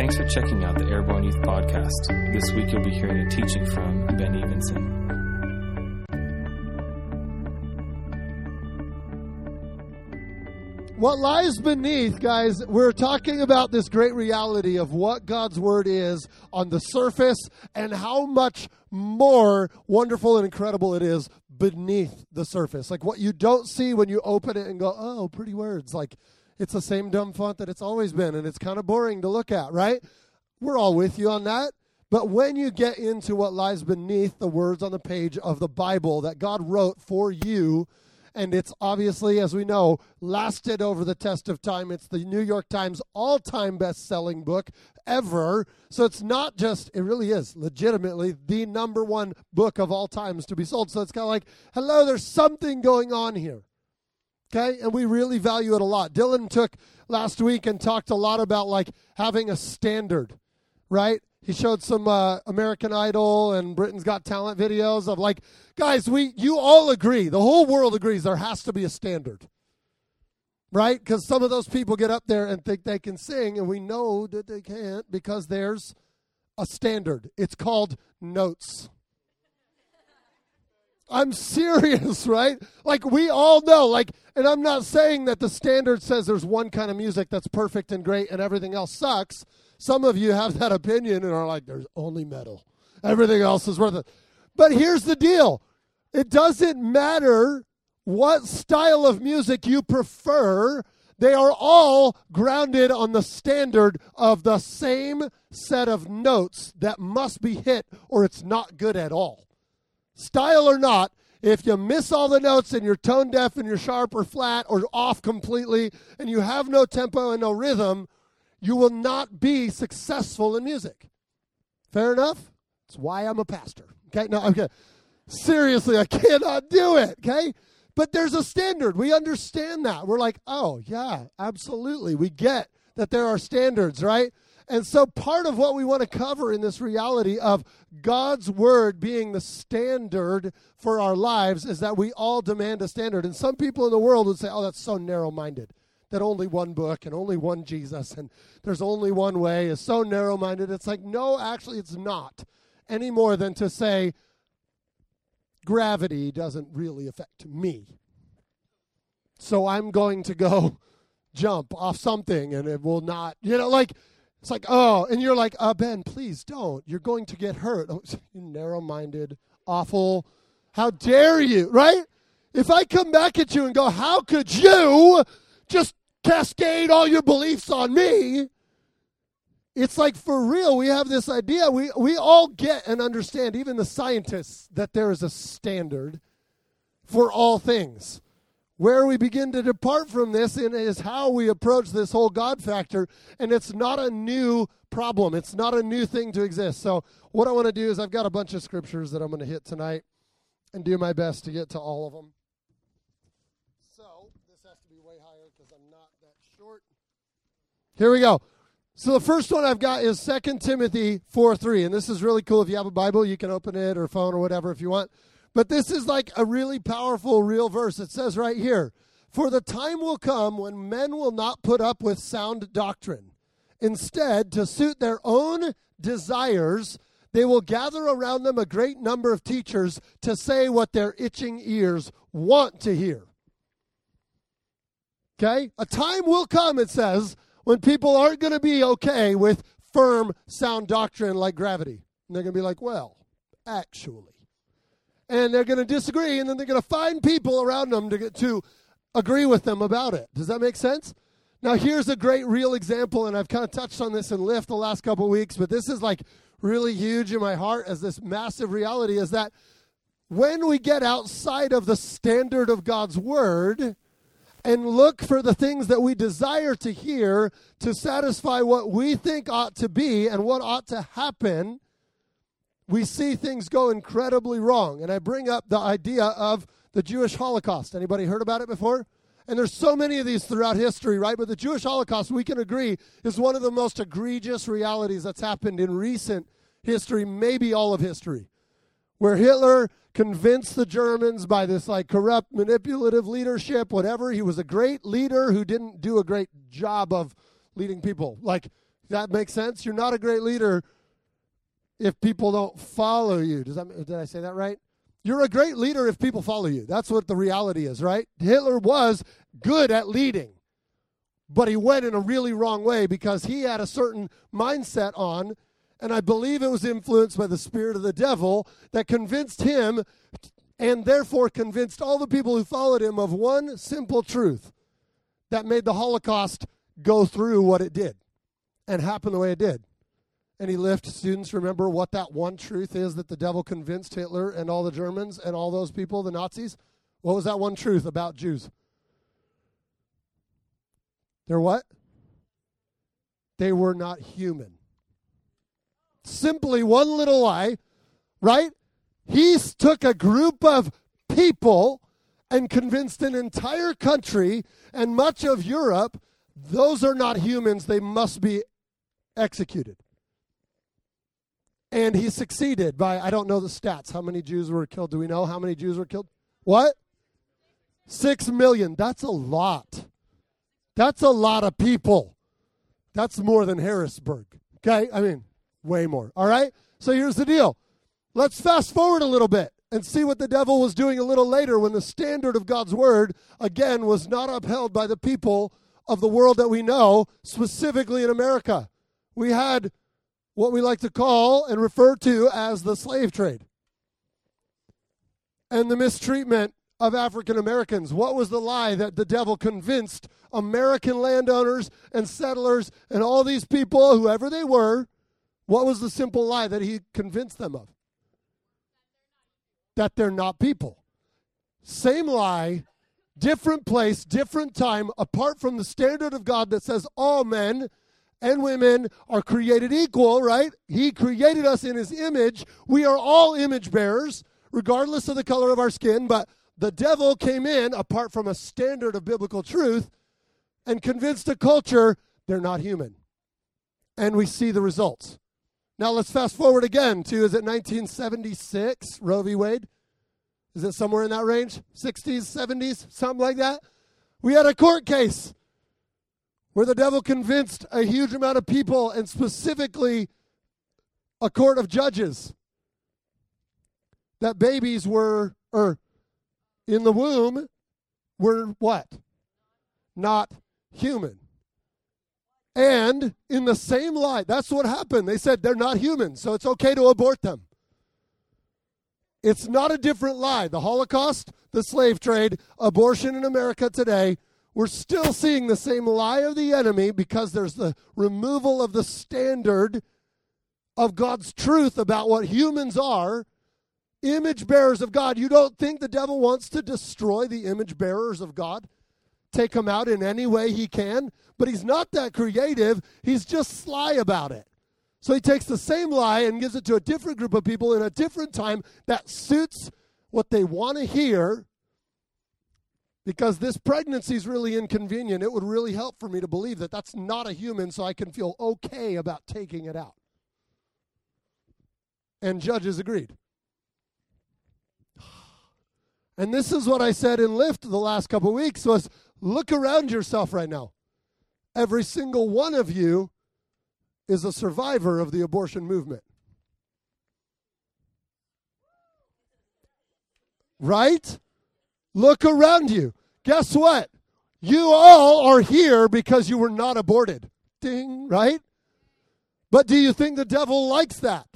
Thanks for checking out the Airborne Youth Podcast. This week you'll be hearing a teaching from Ben Evenson. What lies beneath, guys, we're talking about this great reality of what God's Word is on the surface and how much more wonderful and incredible it is beneath the surface. Like what you don't see when you open it and go, oh, pretty words. Like it's the same dumb font that it's always been, and it's kind of boring to look at, right? We're all with you on that. But when you get into what lies beneath the words on the page of the Bible that God wrote for you, and it's obviously, as we know, lasted over the test of time. It's the New York Times all time best selling book ever. So it's not just, it really is legitimately the number one book of all times to be sold. So it's kind of like, hello, there's something going on here. Okay? And we really value it a lot. Dylan took last week and talked a lot about like having a standard, right? He showed some uh, American Idol and Britain's Got Talent videos of like, guys, we you all agree, the whole world agrees there has to be a standard, right? Because some of those people get up there and think they can sing, and we know that they can't because there's a standard. It's called notes. I'm serious, right? Like we all know, like, and I'm not saying that the standard says there's one kind of music that's perfect and great and everything else sucks. Some of you have that opinion and are like, there's only metal. Everything else is worth it. But here's the deal it doesn't matter what style of music you prefer, they are all grounded on the standard of the same set of notes that must be hit or it's not good at all. Style or not, if you miss all the notes and you're tone deaf and you're sharp or flat or off completely and you have no tempo and no rhythm, you will not be successful in music. Fair enough? That's why I'm a pastor. Okay, no, okay. Seriously, I cannot do it. Okay, but there's a standard. We understand that. We're like, oh yeah, absolutely. We get that there are standards, right? And so, part of what we want to cover in this reality of God's word being the standard for our lives is that we all demand a standard. And some people in the world would say, oh, that's so narrow minded that only one book and only one Jesus and there's only one way is so narrow minded. It's like, no, actually, it's not any more than to say gravity doesn't really affect me. So I'm going to go jump off something and it will not, you know, like, it's like, oh, and you're like, uh, Ben, please don't. You're going to get hurt. Oh, you narrow minded, awful. How dare you, right? If I come back at you and go, how could you just cascade all your beliefs on me. It's like for real, we have this idea. We, we all get and understand, even the scientists, that there is a standard for all things. Where we begin to depart from this is how we approach this whole God factor, and it's not a new problem. It's not a new thing to exist. So, what I want to do is, I've got a bunch of scriptures that I'm going to hit tonight and do my best to get to all of them. So, this has to be way higher because I'm not that short. Here we go. So the first one I've got is 2 Timothy 4 3. And this is really cool. If you have a Bible, you can open it or phone or whatever if you want. But this is like a really powerful, real verse. It says right here For the time will come when men will not put up with sound doctrine. Instead, to suit their own desires, they will gather around them a great number of teachers to say what their itching ears want to hear. Okay? A time will come, it says, when people aren't going to be okay with firm, sound doctrine like gravity. And they're going to be like, well, actually. And they're going to disagree, and then they're going to find people around them to, get, to agree with them about it. Does that make sense? Now, here's a great real example, and I've kind of touched on this in Lift the last couple weeks, but this is like really huge in my heart as this massive reality is that when we get outside of the standard of God's Word, and look for the things that we desire to hear to satisfy what we think ought to be and what ought to happen, we see things go incredibly wrong. And I bring up the idea of the Jewish Holocaust. Anybody heard about it before? And there's so many of these throughout history, right? But the Jewish Holocaust, we can agree, is one of the most egregious realities that's happened in recent history, maybe all of history. Where Hitler convinced the Germans by this like corrupt, manipulative leadership, whatever. He was a great leader who didn't do a great job of leading people. Like That makes sense? You're not a great leader if people don't follow you. Does that did I say that right? You're a great leader if people follow you. That's what the reality is, right? Hitler was good at leading, but he went in a really wrong way because he had a certain mindset on, and I believe it was influenced by the spirit of the devil that convinced him and therefore convinced all the people who followed him of one simple truth that made the Holocaust go through what it did and happen the way it did. Any Lift students remember what that one truth is that the devil convinced Hitler and all the Germans and all those people, the Nazis? What was that one truth about Jews? They're what? They were not human. Simply one little lie, right? He took a group of people and convinced an entire country and much of Europe those are not humans, they must be executed. And he succeeded by, I don't know the stats. How many Jews were killed? Do we know how many Jews were killed? What? Six million. That's a lot. That's a lot of people. That's more than Harrisburg. Okay? I mean, way more. All right? So here's the deal. Let's fast forward a little bit and see what the devil was doing a little later when the standard of God's word, again, was not upheld by the people of the world that we know, specifically in America. We had what we like to call and refer to as the slave trade and the mistreatment of African Americans. What was the lie that the devil convinced American landowners and settlers and all these people, whoever they were, what was the simple lie that he convinced them of? that they're not people. Same lie, different place, different time, apart from the standard of God that says all men and women are created equal, right? He created us in his image. We are all image bearers, regardless of the color of our skin, but the devil came in apart from a standard of biblical truth and convinced a culture they're not human. And we see the results. Now let's fast forward again to is it 1976 Roe v. Wade? Is it somewhere in that range? 60s, 70s, something like that? We had a court case where the devil convinced a huge amount of people and specifically a court of judges that babies were or in the womb were what? Not human. And in the same light, that's what happened. They said they're not human, so it's okay to abort them. It's not a different lie. The Holocaust, the slave trade, abortion in America today, we're still seeing the same lie of the enemy because there's the removal of the standard of God's truth about what humans are. Image bearers of God. You don't think the devil wants to destroy the image bearers of God? take them out in any way he can, but he's not that creative. He's just sly about it. So he takes the same lie and gives it to a different group of people in a different time that suits what they want to hear. Because this pregnancy is really inconvenient. It would really help for me to believe that that's not a human so I can feel okay about taking it out. And judges agreed. And this is what I said in Lift the last couple weeks was Look around yourself right now. Every single one of you is a survivor of the abortion movement. Right? Look around you. Guess what? You all are here because you were not aborted. Ding, right? But do you think the devil likes that?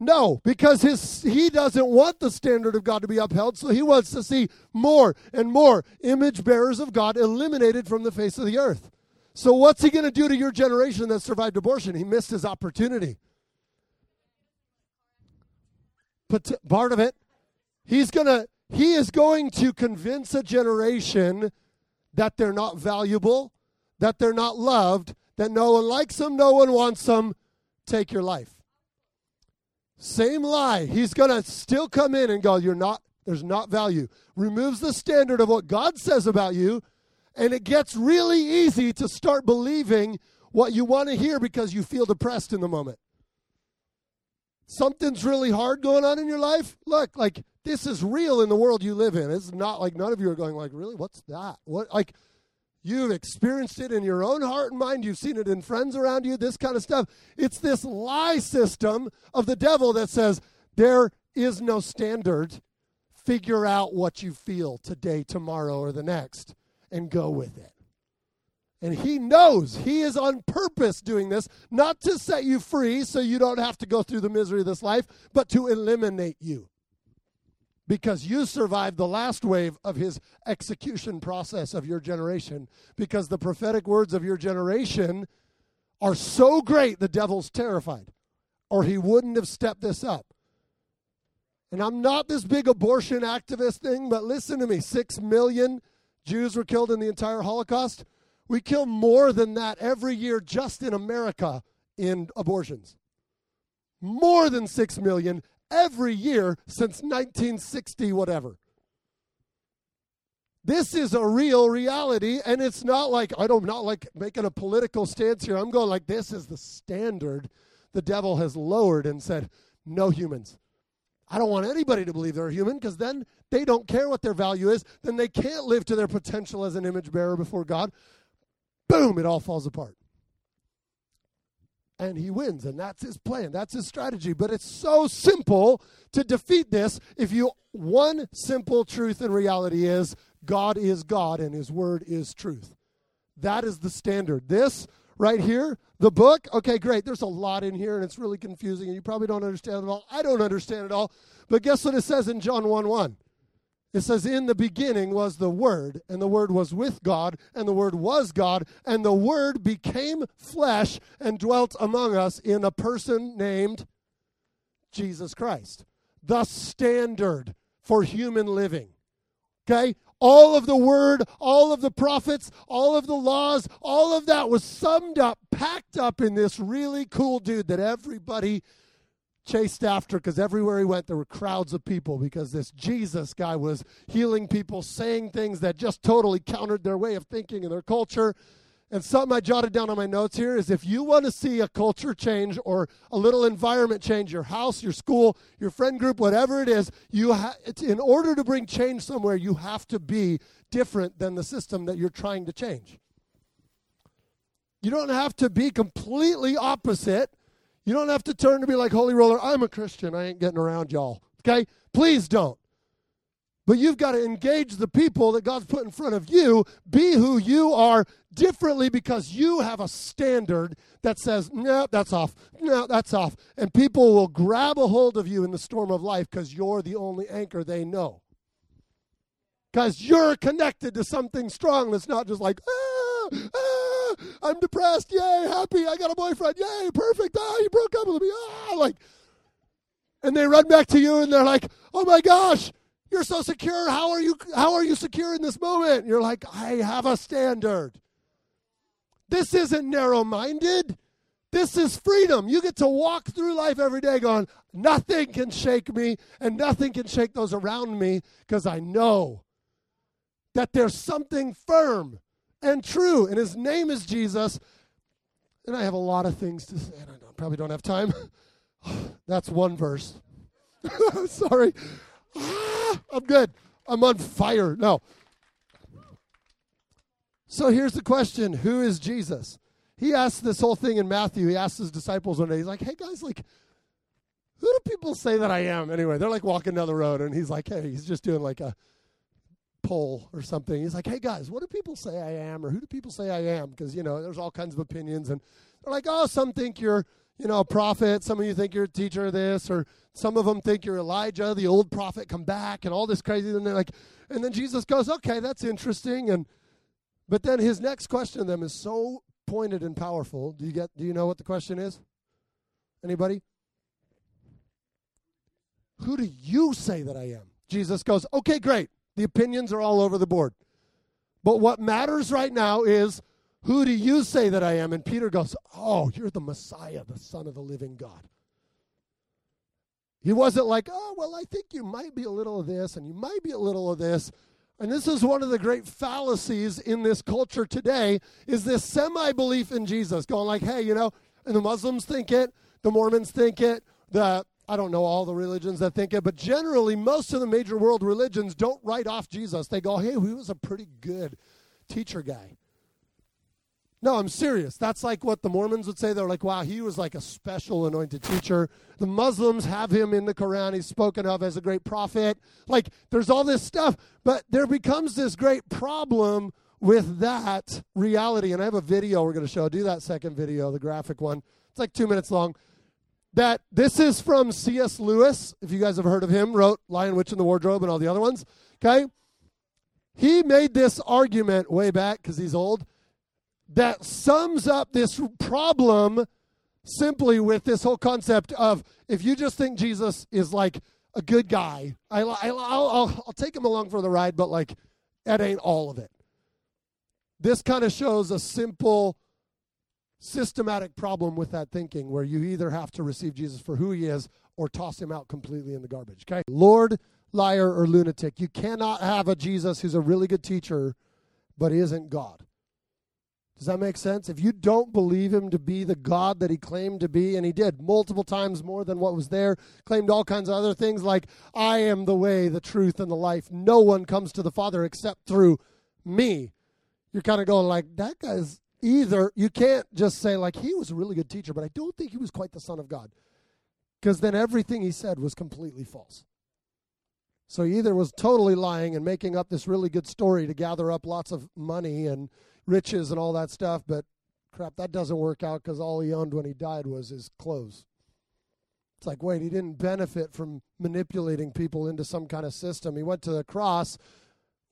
No, because his he doesn't want the standard of God to be upheld, so he wants to see more and more image bearers of God eliminated from the face of the earth. So what's he going to do to your generation that survived abortion? He missed his opportunity. But part of it, he's going to he is going to convince a generation that they're not valuable, that they're not loved, that no one likes them, no one wants them. Take your life. Same lie. He's going to still come in and go, You're not, there's not value. Removes the standard of what God says about you, and it gets really easy to start believing what you want to hear because you feel depressed in the moment. Something's really hard going on in your life. Look, like this is real in the world you live in. It's not like none of you are going like, really, what's that? What like You've experienced it in your own heart and mind. You've seen it in friends around you, this kind of stuff. It's this lie system of the devil that says there is no standard. Figure out what you feel today, tomorrow, or the next and go with it. And he knows he is on purpose doing this, not to set you free so you don't have to go through the misery of this life, but to eliminate you because you survived the last wave of his execution process of your generation because the prophetic words of your generation are so great the devil's terrified or he wouldn't have stepped this up. And i'm not this big abortion activist thing but listen to me. 6 million jews were killed in the entire holocaust. We kill more than that every year just in america in abortions. More than 6 million every year since 1960, whatever. This is a real reality, and it's not like I don't not like making a political stance here. I'm going like this is the standard the devil has lowered and said, no humans. I don't want anybody to believe they're human because then they don't care what their value is. Then they can't live to their potential as an image bearer before God. Boom, it all falls apart and he wins. And that's his plan, that's his strategy. But it's so simple to defeat this if you, one simple truth and reality is God is God and his word is truth. That is the standard. This right here, the book, okay, great. There's a lot in here and it's really confusing and you probably don't understand it all. I don't understand it all. But guess what it says in John 1 1? It says, In the beginning was the Word, and the Word was with God, and the Word was God, and the Word became flesh and dwelt among us in a person named Jesus Christ. The standard for human living. Okay? All of the Word, all of the prophets, all of the laws, all of that was summed up, packed up in this really cool dude that everybody chased after because everywhere he went there were crowds of people because this Jesus guy was healing people, saying things that just totally countered their way of thinking and their culture. And something I jotted down on my notes here is if you want to see a culture change or a little environment change, your house, your school, your friend group, whatever it is, you ha- in order to bring change somewhere, you have to be different than the system that you're trying to change. You don't have to be completely opposite you don't have to turn to be like, Holy Roller, I'm a Christian. I ain't getting around y'all. Okay? Please don't. But you've got to engage the people that God's put in front of you. Be who you are differently because you have a standard that says, no, that's off. No, that's off. And people will grab a hold of you in the storm of life because you're the only anchor they know. Because you're connected to something strong that's not just like, ah, ah, I'm depressed. Yay, happy. I got a boyfriend. Yay, perfect. Ah, you broke up with me. Ah, like, and they run back to you and they're like, oh my gosh, you're so secure. How are you? How are you secure in this moment? And you're like, I have a standard. This isn't narrow-minded. This is freedom. You get to walk through life every day going, nothing can shake me and nothing can shake those around me because I know that there's something firm and true. And his name is Jesus. And I have a lot of things to say. I don't, probably don't have time. That's one verse. Sorry. I'm good. I'm on fire. No. So here's the question Who is Jesus? He asked this whole thing in Matthew. He asked his disciples one day, he's like, hey guys, like, who do people say that I am? Anyway, they're like walking down the road, and he's like, hey, he's just doing like a poll or something. He's like, hey guys, what do people say I am? Or who do people say I am? Because, you know, there's all kinds of opinions. And they're like, oh, some think you're, you know, a prophet. Some of you think you're a teacher of this. Or some of them think you're Elijah, the old prophet, come back and all this crazy. And they're like, and then Jesus goes, okay, that's interesting. And, but then his next question to them is so pointed and powerful. Do you get, do you know what the question is? Anybody? Who do you say that I am? Jesus goes, okay, great. The opinions are all over the board. But what matters right now is who do you say that I am? And Peter goes, Oh, you're the Messiah, the Son of the living God. He wasn't like, Oh, well, I think you might be a little of this and you might be a little of this. And this is one of the great fallacies in this culture today is this semi-belief in Jesus going like, hey, you know, and the Muslims think it, the Mormons think it, the I don't know all the religions that think it, but generally, most of the major world religions don't write off Jesus. They go, hey, he was a pretty good teacher guy. No, I'm serious. That's like what the Mormons would say. They're like, wow, he was like a special anointed teacher. The Muslims have him in the Quran. He's spoken of as a great prophet. Like, there's all this stuff. But there becomes this great problem with that reality. And I have a video we're going to show. Do that second video, the graphic one. It's like two minutes long. That this is from C.S. Lewis, if you guys have heard of him, wrote Lion, Witch, and the Wardrobe and all the other ones. Okay? He made this argument way back because he's old that sums up this problem simply with this whole concept of if you just think Jesus is like a good guy, I, will I'll, I'll take him along for the ride, but like that ain't all of it. This kind of shows a simple, systematic problem with that thinking where you either have to receive Jesus for who he is or toss him out completely in the garbage. Okay? Lord, liar, or lunatic. You cannot have a Jesus who's a really good teacher, but isn't God. Does that make sense? If you don't believe him to be the God that he claimed to be, and he did multiple times more than what was there, claimed all kinds of other things like, I am the way, the truth, and the life. No one comes to the Father except through me. You're kind of going like, that guy's either, you can't just say, like, he was a really good teacher, but I don't think he was quite the Son of God. Because then everything he said was completely false. So he either was totally lying and making up this really good story to gather up lots of money and riches and all that stuff, but crap, that doesn't work out because all he owned when he died was his clothes. It's like, wait, he didn't benefit from manipulating people into some kind of system. He went to the cross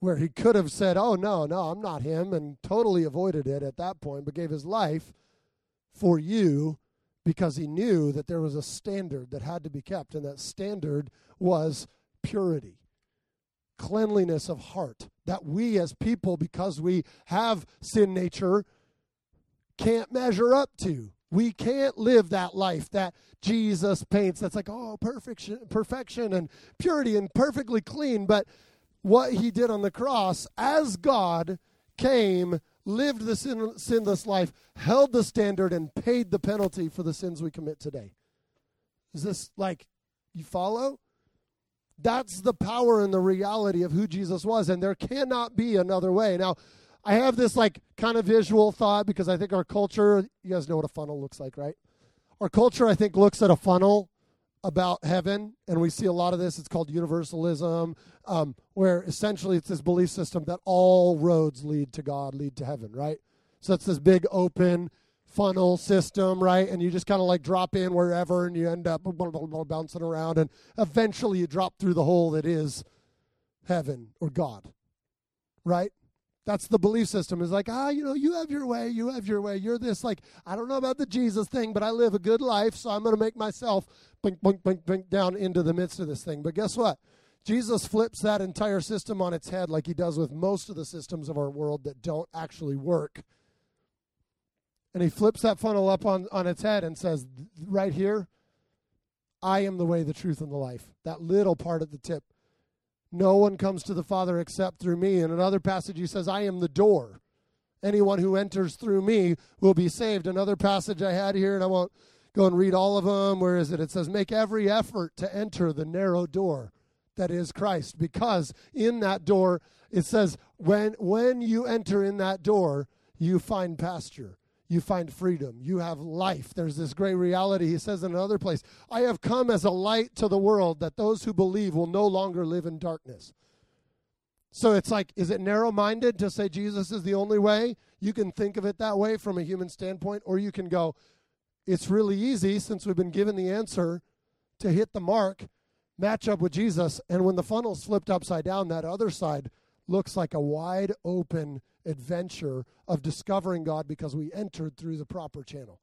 where he could have said, oh, no, no, I'm not him, and totally avoided it at that point, but gave his life for you because he knew that there was a standard that had to be kept, and that standard was purity cleanliness of heart that we as people, because we have sin nature, can't measure up to. We can't live that life that Jesus paints. That's like, oh, perfection, perfection and purity and perfectly clean. But what he did on the cross as God came, lived the sin, sinless life, held the standard, and paid the penalty for the sins we commit today. Is this like, you follow? That's the power and the reality of who Jesus was, and there cannot be another way. Now, I have this like kind of visual thought because I think our culture, you guys know what a funnel looks like, right? Our culture, I think, looks at a funnel about heaven, and we see a lot of this. It's called universalism, um, where essentially it's this belief system that all roads lead to God, lead to heaven, right? So it's this big open funnel system, right? And you just kind of like drop in wherever and you end up blah, blah, blah, bouncing around and eventually you drop through the hole that is heaven or God, right? That's the belief system. Is like, ah, you know, you have your way, you have your way. You're this, like, I don't know about the Jesus thing, but I live a good life, so I'm going to make myself blink, blink, blink, blink down into the midst of this thing. But guess what? Jesus flips that entire system on its head like he does with most of the systems of our world that don't actually work and he flips that funnel up on, on its head and says, right here, I am the way, the truth, and the life. That little part at the tip. No one comes to the Father except through me. In another passage, he says, I am the door. Anyone who enters through me will be saved. Another passage I had here, and I won't go and read all of them. Where is it? It says, Make every effort to enter the narrow door that is Christ. Because in that door, it says, when, when you enter in that door, you find pasture you find freedom. You have life. There's this great reality. He says in another place, I have come as a light to the world that those who believe will no longer live in darkness. So it's like, is it narrow minded to say Jesus is the only way? You can think of it that way from a human standpoint, or you can go, it's really easy since we've been given the answer to hit the mark, match up with Jesus, and when the funnel's flipped upside down, that other side looks like a wide open adventure of discovering God because we entered through the proper channel.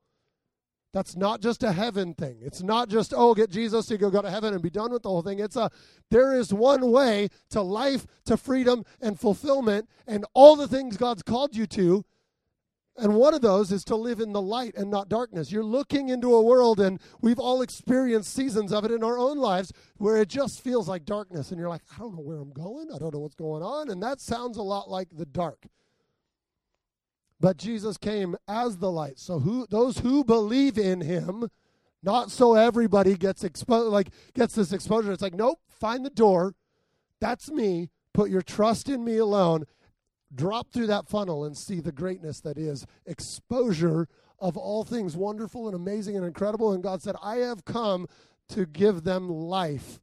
That's not just a heaven thing. It's not just, oh, get Jesus to go, go to heaven and be done with the whole thing. It's a, there is one way to life, to freedom, and fulfillment, and all the things God's called you to. And one of those is to live in the light and not darkness. You're looking into a world, and we've all experienced seasons of it in our own lives where it just feels like darkness. And you're like, I don't know where I'm going. I don't know what's going on. And that sounds a lot like the dark. But Jesus came as the light. So who those who believe in him, not so everybody gets exposed like gets this exposure. It's like, nope, find the door. That's me. Put your trust in me alone. drop through that funnel and see the greatness that is exposure of all things wonderful and amazing and incredible. And God said, I have come to give them life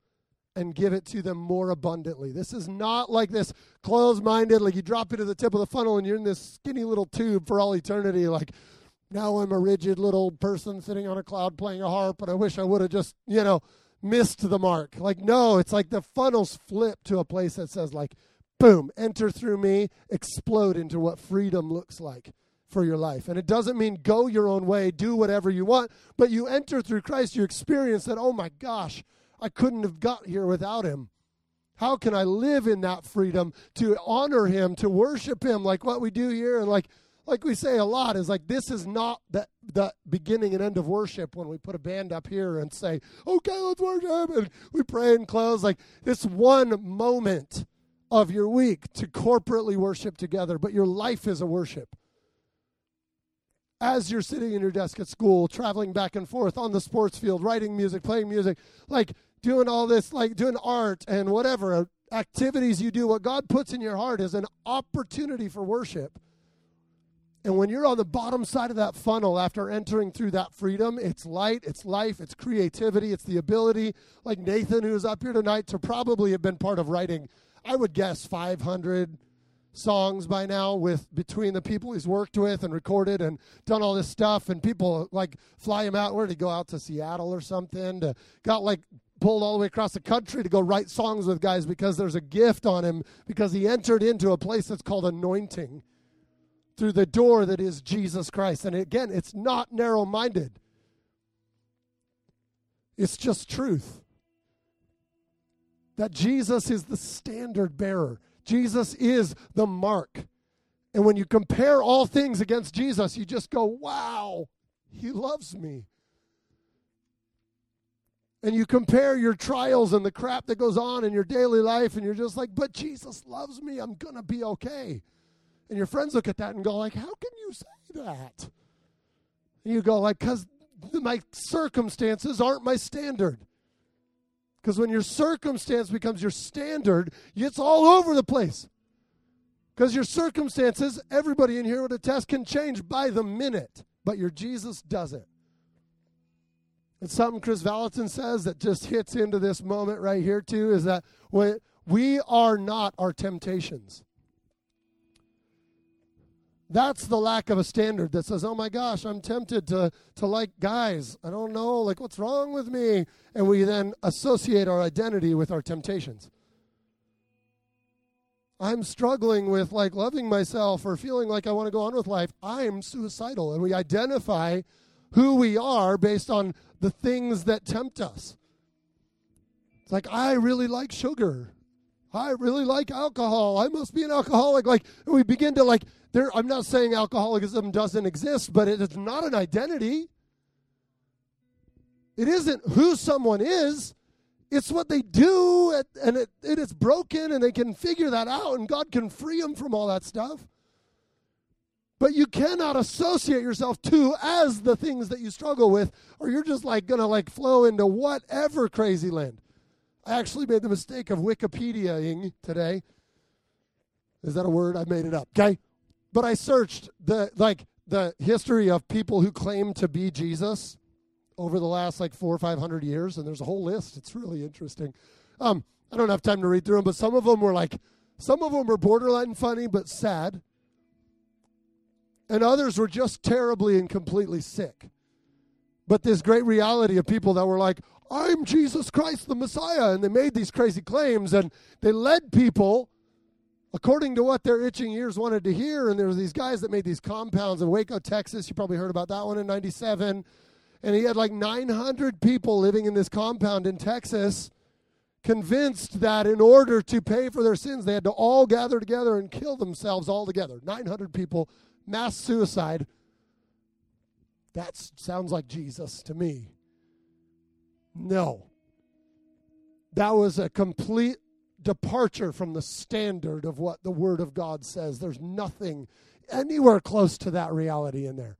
and give it to them more abundantly. This is not like this closed minded, like you drop it into the tip of the funnel and you're in this skinny little tube for all eternity, like, now I'm a rigid little person sitting on a cloud playing a harp, and I wish I would have just, you know, missed the mark. Like, no, it's like the funnel's flip to a place that says, like, boom, enter through me, explode into what freedom looks like for your life. And it doesn't mean go your own way, do whatever you want, but you enter through Christ, you experience that, oh my gosh, I couldn't have got here without him. How can I live in that freedom to honor him, to worship him like what we do here and like like we say a lot is like this is not the the beginning and end of worship when we put a band up here and say, "Okay, let's worship." And we pray and close like this one moment of your week to corporately worship together, but your life is a worship. As you're sitting in your desk at school, traveling back and forth on the sports field, writing music, playing music, like doing all this, like doing art and whatever activities you do, what God puts in your heart is an opportunity for worship. And when you're on the bottom side of that funnel after entering through that freedom, it's light, it's life, it's creativity, it's the ability, like Nathan, who's up here tonight, to probably have been part of writing I would guess 500 songs by now with between the people he's worked with and recorded and done all this stuff and people like fly him out. Where did he go? Out to Seattle or something? To, got like pulled all the way across the country to go write songs with guys because there's a gift on him because he entered into a place that's called anointing through the door that is Jesus Christ. And again it's not narrow minded it's just truth. That Jesus is the standard bearer. Jesus is the mark. And when you compare all things against Jesus, you just go, wow, he loves me. And you compare your trials and the crap that goes on in your daily life, and you're just like, but Jesus loves me. I'm going to be okay. And your friends look at that and go, like, how can you say that? And you go, like, because my circumstances aren't my standard. Because when your circumstance becomes your standard, it's all over the place. Because your circumstances, everybody in here would attest, can change by the minute, but your Jesus doesn't. It's something Kris Vallotton says that just hits into this moment right here, too, is that we are not our temptations. That's the lack of a standard that says, oh my gosh, I'm tempted to, to like guys. I don't know, like, what's wrong with me? And we then associate our identity with our temptations. I'm struggling with like loving myself or feeling like I want to go on with life. I'm suicidal. And we identify who we are based on the things that tempt us. It's like, I really like sugar. I really like alcohol. I must be an alcoholic. Like, we begin to like there, I'm not saying alcoholism doesn't exist, but it is not an identity. It isn't who someone is. It's what they do, and it, it is broken, and they can figure that out, and God can free them from all that stuff. But you cannot associate yourself to as the things that you struggle with, or you're just like gonna like flow into whatever crazy land. I actually made the mistake of Wikipediaing today. Is that a word? I made it up. Okay. But I searched the like the history of people who claim to be Jesus over the last like four or five hundred years, and there's a whole list. It's really interesting. Um, I don't have time to read through them, but some of them were like, some of them were borderline funny but sad, and others were just terribly and completely sick. But this great reality of people that were like, I'm Jesus Christ, the Messiah, and they made these crazy claims, and they led people according to what their itching ears wanted to hear. And there were these guys that made these compounds in Waco, Texas. You probably heard about that one in 97. And he had like 900 people living in this compound in Texas, convinced that in order to pay for their sins, they had to all gather together and kill themselves all together. 900 people, mass suicide. That sounds like Jesus to me. No. That was a complete departure from the standard of what the Word of God says. There's nothing anywhere close to that reality in there.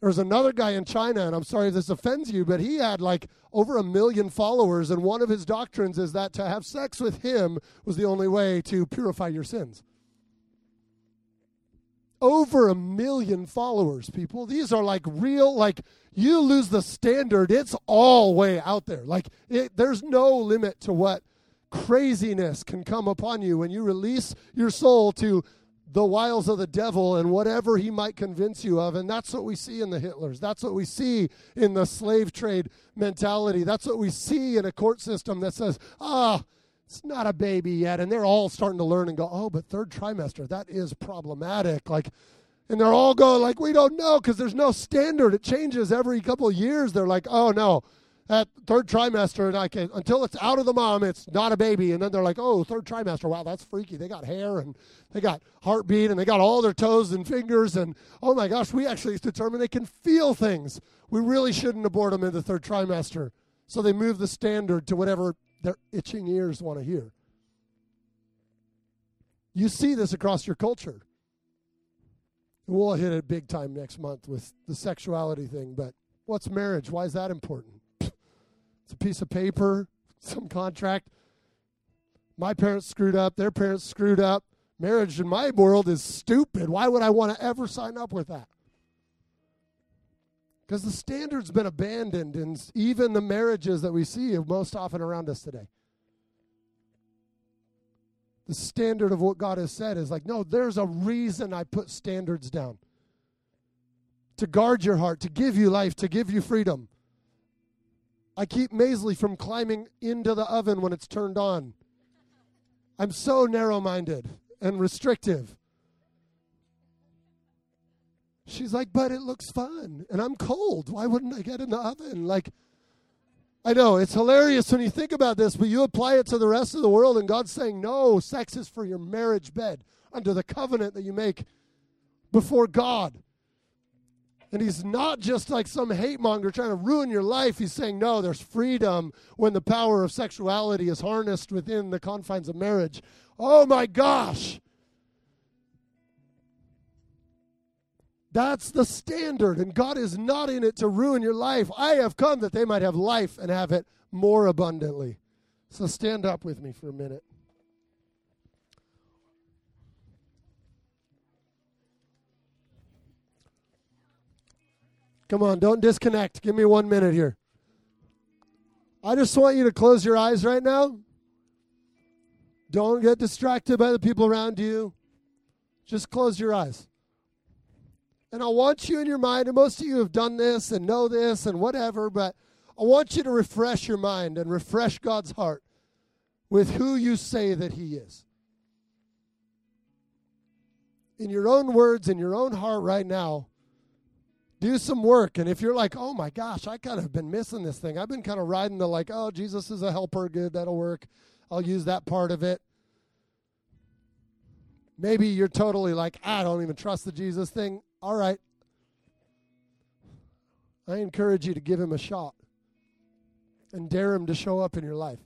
There's another guy in China, and I'm sorry if this offends you, but he had like over a million followers, and one of his doctrines is that to have sex with him was the only way to purify your sins. over a million followers, people. These are like real, like you lose the standard, it's all way out there. Like it, there's no limit to what craziness can come upon you when you release your soul to the wiles of the devil and whatever he might convince you of. And that's what we see in the Hitlers. That's what we see in the slave trade mentality. That's what we see in a court system that says, ah, it's not a baby yet. And they're all starting to learn and go, oh, but third trimester, that is problematic. Like, and they're all going like, we don't know because there's no standard. It changes every couple of years. They're like, oh no, that third trimester, and I can until it's out of the mom, it's not a baby. And then they're like, oh, third trimester, wow, that's freaky. They got hair and they got heartbeat and they got all their toes and fingers and oh my gosh, we actually determined they can feel things. We really shouldn't abort them in the third trimester. So they move the standard to whatever their itching ears want to hear. You see this across your culture. We'll hit it big time next month with the sexuality thing, but what's marriage? Why is that important? It's a piece of paper, some contract. My parents screwed up, their parents screwed up. Marriage in my world is stupid. Why would I want to ever sign up with that? Because the standard's been abandoned in even the marriages that we see most often around us today. The standard of what God has said is like, no, there's a reason I put standards down to guard your heart, to give you life, to give you freedom. I keep Maisley from climbing into the oven when it's turned on. I'm so narrow minded and restrictive. She's like, but it looks fun. And I'm cold. Why wouldn't I get in the oven? Like, I know it's hilarious when you think about this, but you apply it to the rest of the world, and God's saying, no, sex is for your marriage bed under the covenant that you make before God. And he's not just like some hate monger trying to ruin your life. He's saying, no, there's freedom when the power of sexuality is harnessed within the confines of marriage. Oh my gosh. That's the standard, and God is not in it to ruin your life. I have come that they might have life and have it more abundantly. So stand up with me for a minute. Come on, don't disconnect. Give me one minute here. I just want you to close your eyes right now. Don't get distracted by the people around you. Just close your eyes. And I want you in your mind, and most of you have done this and know this and whatever, but I want you to refresh your mind and refresh God's heart with who you say that He is. In your own words, in your own heart right now, do some work. And if you're like, oh my gosh, I kind of been missing this thing. I've been kind of riding the like, oh, Jesus is a helper. Good, that'll work. I'll use that part of it. Maybe you're totally like, I don't even trust the Jesus thing. All right. I encourage you to give him a shot and dare him to show up in your life.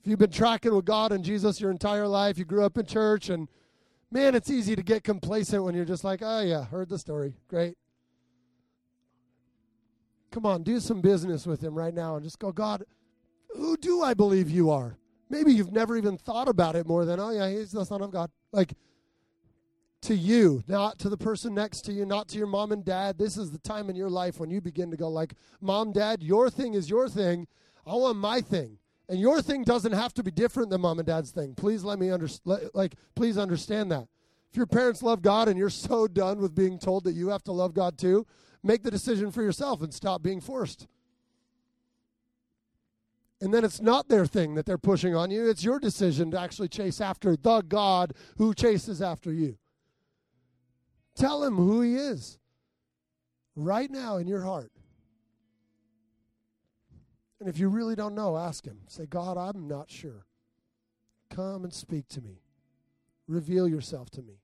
If you've been tracking with God and Jesus your entire life, you grew up in church and Man, it's easy to get complacent when you're just like, oh, yeah, heard the story. Great. Come on, do some business with him right now and just go, God, who do I believe you are? Maybe you've never even thought about it more than, oh, yeah, he's the Son of God. Like, to you, not to the person next to you, not to your mom and dad. This is the time in your life when you begin to go, like, mom, dad, your thing is your thing. I want my thing. And your thing doesn't have to be different than mom and dad's thing. Please let me understand. Like, please understand that. If your parents love God and you're so done with being told that you have to love God too, make the decision for yourself and stop being forced. And then it's not their thing that they're pushing on you. It's your decision to actually chase after the God who chases after you. Tell him who he is right now in your heart. And if you really don't know, ask Him. Say, God, I'm not sure. Come and speak to me. Reveal yourself to me.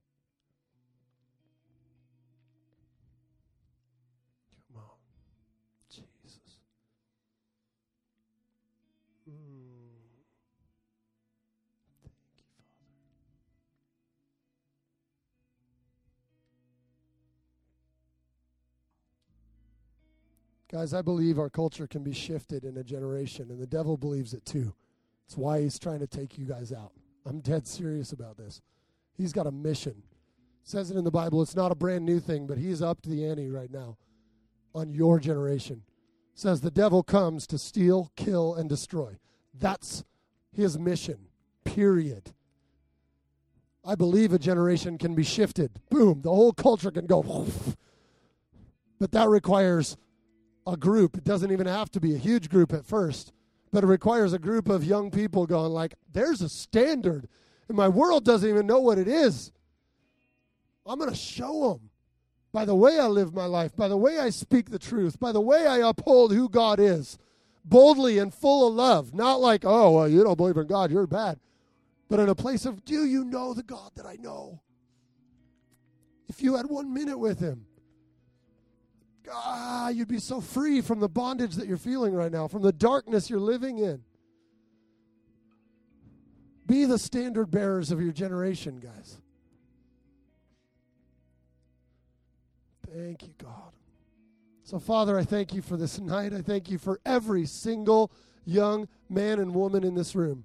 Guys, I believe our culture can be shifted in a generation, and the devil believes it too. That's why he's trying to take you guys out. I'm dead serious about this. He's got a mission. says it in the Bible. It's not a brand new thing, but he's up to the ante right now on your generation. says the devil comes to steal, kill, and destroy. That's his mission, period. I believe a generation can be shifted. Boom, the whole culture can go. But that requires a group. It doesn't even have to be a huge group at first, but it requires a group of young people going like, "There's a standard, and my world doesn't even know what it is. I'm going to show them by the way I live my life, by the way I speak the truth, by the way I uphold who God is, boldly and full of love. Not like, oh, well, you don't believe in God, you're bad but in a place of, do you know the God that I know? If you had one minute with Him, ah, you'd be so free from the bondage that you're feeling right now, from the darkness you're living in. Be the standard bearers of your generation, guys. Thank you, God. So, Father, I thank you for this night. I thank you for every single young man and woman in this room.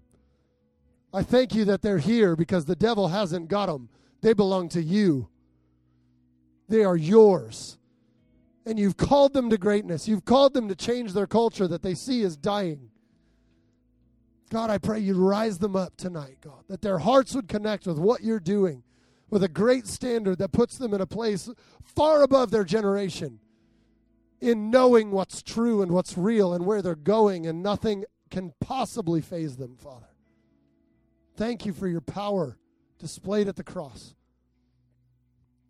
I thank you that they're here because the devil hasn't got them. They belong to you, they are yours. And you've called them to greatness. You've called them to change their culture that they see is dying. God, I pray you'd rise them up tonight, God, that their hearts would connect with what you're doing, with a great standard that puts them in a place far above their generation in knowing what's true and what's real and where they're going, and nothing can possibly faze them, Father. Thank you for your power displayed at the cross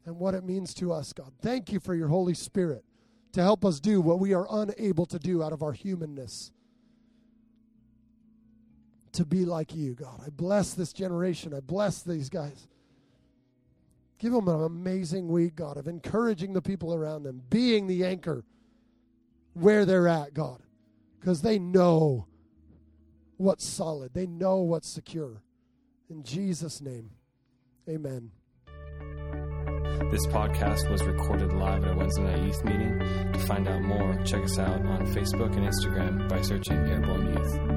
and what it means to us, God. Thank you for your Holy Spirit to help us do what we are unable to do out of our humanness. To be like you, God. I bless this generation. I bless these guys. Give them an amazing week, God, of encouraging the people around them, being the anchor where they're at, God, because they know what's solid, they know what's secure. In Jesus' name, amen. This podcast was recorded live at a Wednesday night youth meeting. To find out more, check us out on Facebook and Instagram by searching Airborne Youth.